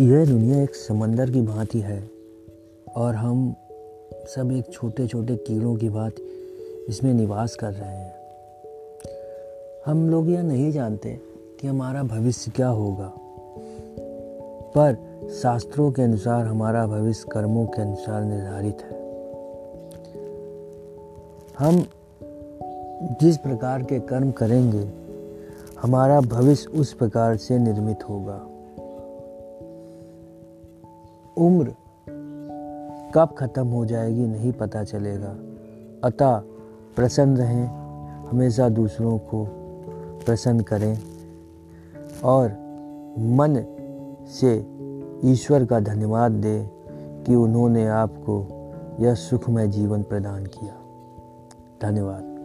यह दुनिया एक समंदर की भांति है और हम सब एक छोटे छोटे कीड़ों की भांति इसमें निवास कर रहे हैं। हम लोग यह नहीं जानते कि हमारा भविष्य क्या होगा, पर शास्त्रों के अनुसार हमारा भविष्य कर्मों के अनुसार निर्धारित है। हम जिस प्रकार के कर्म करेंगे, हमारा भविष्य उस प्रकार से निर्मित होगा। उम्र कब खत्म हो जाएगी नहीं पता चलेगा। अतः प्रसन्न रहें, हमेशा दूसरों को प्रसन्न करें और मन से ईश्वर का धन्यवाद दें कि उन्होंने आपको यह सुखमय जीवन प्रदान किया। धन्यवाद।